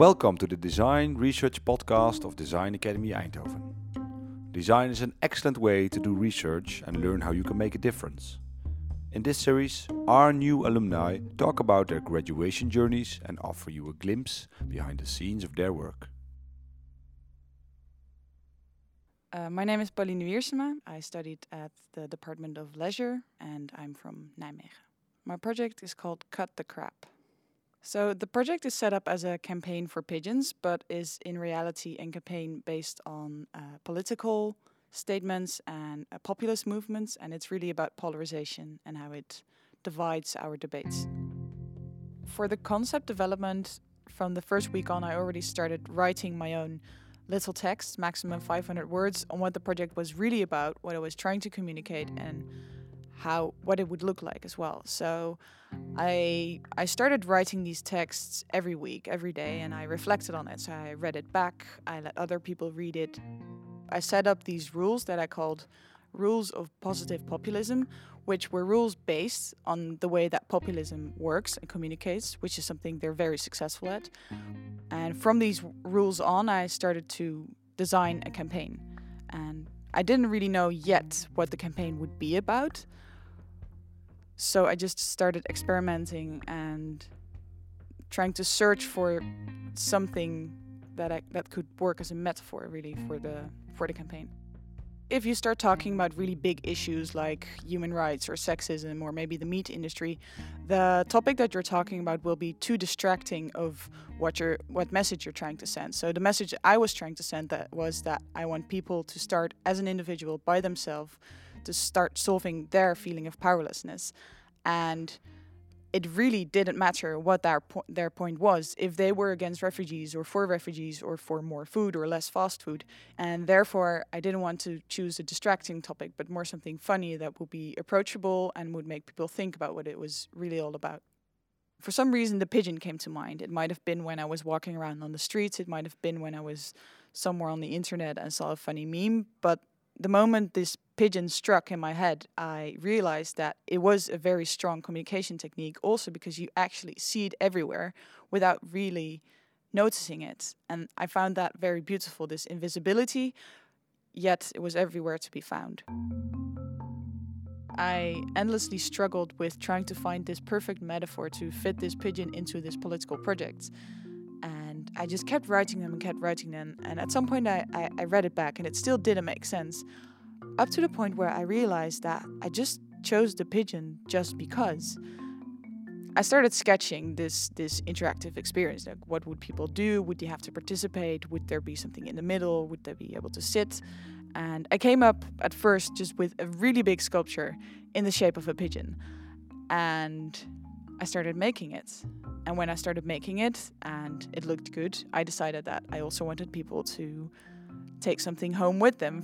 Welcome to the Design Research Podcast of Design Academy Eindhoven. Design is an excellent way to do research and learn how you can make a difference. In this series, our new alumni talk about their graduation journeys and offer you a glimpse behind the scenes of their work. Uh, my name is Pauline Wiersema. I studied at the Department of Leisure and I'm from Nijmegen. My project is called Cut the Crap. So the project is set up as a campaign for pigeons, but is in reality a campaign based on uh, political statements and uh, populist movements, and it's really about polarization and how it divides our debates. For the concept development, from the first week on, I already started writing my own little text, maximum 500 words, on what the project was really about, what I was trying to communicate, and how what it would look like as well. So I I started writing these texts every week, every day, and I reflected on it. So I read it back, I let other people read it. I set up these rules that I called rules of positive populism, which were rules based on the way that populism works and communicates, which is something they're very successful at. And from these rules on, I started to design a campaign. And I didn't really know yet what the campaign would be about. So I just started experimenting and trying to search for something that I, that could work as a metaphor really for the for the campaign. If you start talking about really big issues like human rights or sexism or maybe the meat industry, the topic that you're talking about will be too distracting of what you're what message you're trying to send. So the message I was trying to send that was that I want people to start as an individual by themselves to start solving their feeling of powerlessness. And it really didn't matter what their, po- their point was, if they were against refugees or for refugees or for more food or less fast food. And therefore, I didn't want to choose a distracting topic, but more something funny that would be approachable and would make people think about what it was really all about. For some reason, the pigeon came to mind. It might have been when I was walking around on the streets, it might have been when I was somewhere on the internet and saw a funny meme, but the moment this pigeon struck in my head, I realized that it was a very strong communication technique, also because you actually see it everywhere without really noticing it. And I found that very beautiful this invisibility, yet it was everywhere to be found. I endlessly struggled with trying to find this perfect metaphor to fit this pigeon into this political project. And I just kept writing them and kept writing them. And at some point, I, I, I read it back and it still didn't make sense. Up to the point where I realized that I just chose the pigeon just because. I started sketching this this interactive experience. Like, what would people do? Would they have to participate? Would there be something in the middle? Would they be able to sit? And I came up at first just with a really big sculpture in the shape of a pigeon, and I started making it. And when I started making it and it looked good, I decided that I also wanted people to take something home with them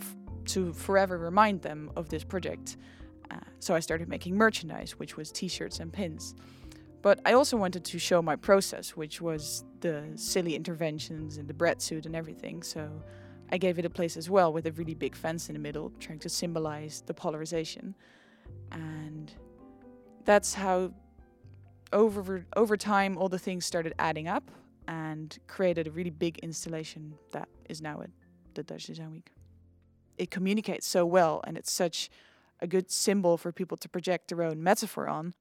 to forever remind them of this project. Uh, so I started making merchandise, which was t shirts and pins. But I also wanted to show my process, which was the silly interventions and the bread suit and everything. So I gave it a place as well with a really big fence in the middle, trying to symbolize the polarization. And that's how over over time all the things started adding up and created a really big installation that is now at the Dutch Design Week. It communicates so well and it's such a good symbol for people to project their own metaphor on.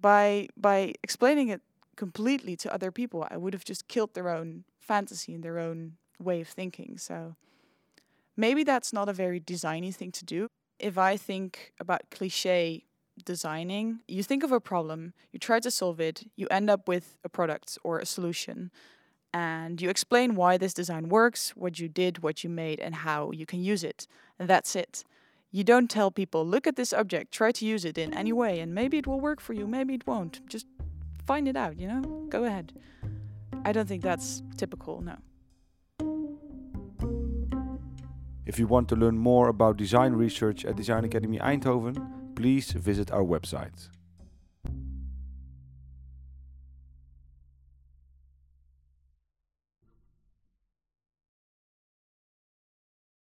By by explaining it completely to other people, I would have just killed their own fantasy and their own way of thinking. So maybe that's not a very designy thing to do. If I think about cliche designing, you think of a problem, you try to solve it, you end up with a product or a solution, and you explain why this design works, what you did, what you made, and how you can use it. And that's it. You don't tell people, look at this object, try to use it in any way, and maybe it will work for you, maybe it won't. Just find it out, you know? Go ahead. I don't think that's typical, no. If you want to learn more about design research at Design Academy Eindhoven, please visit our website.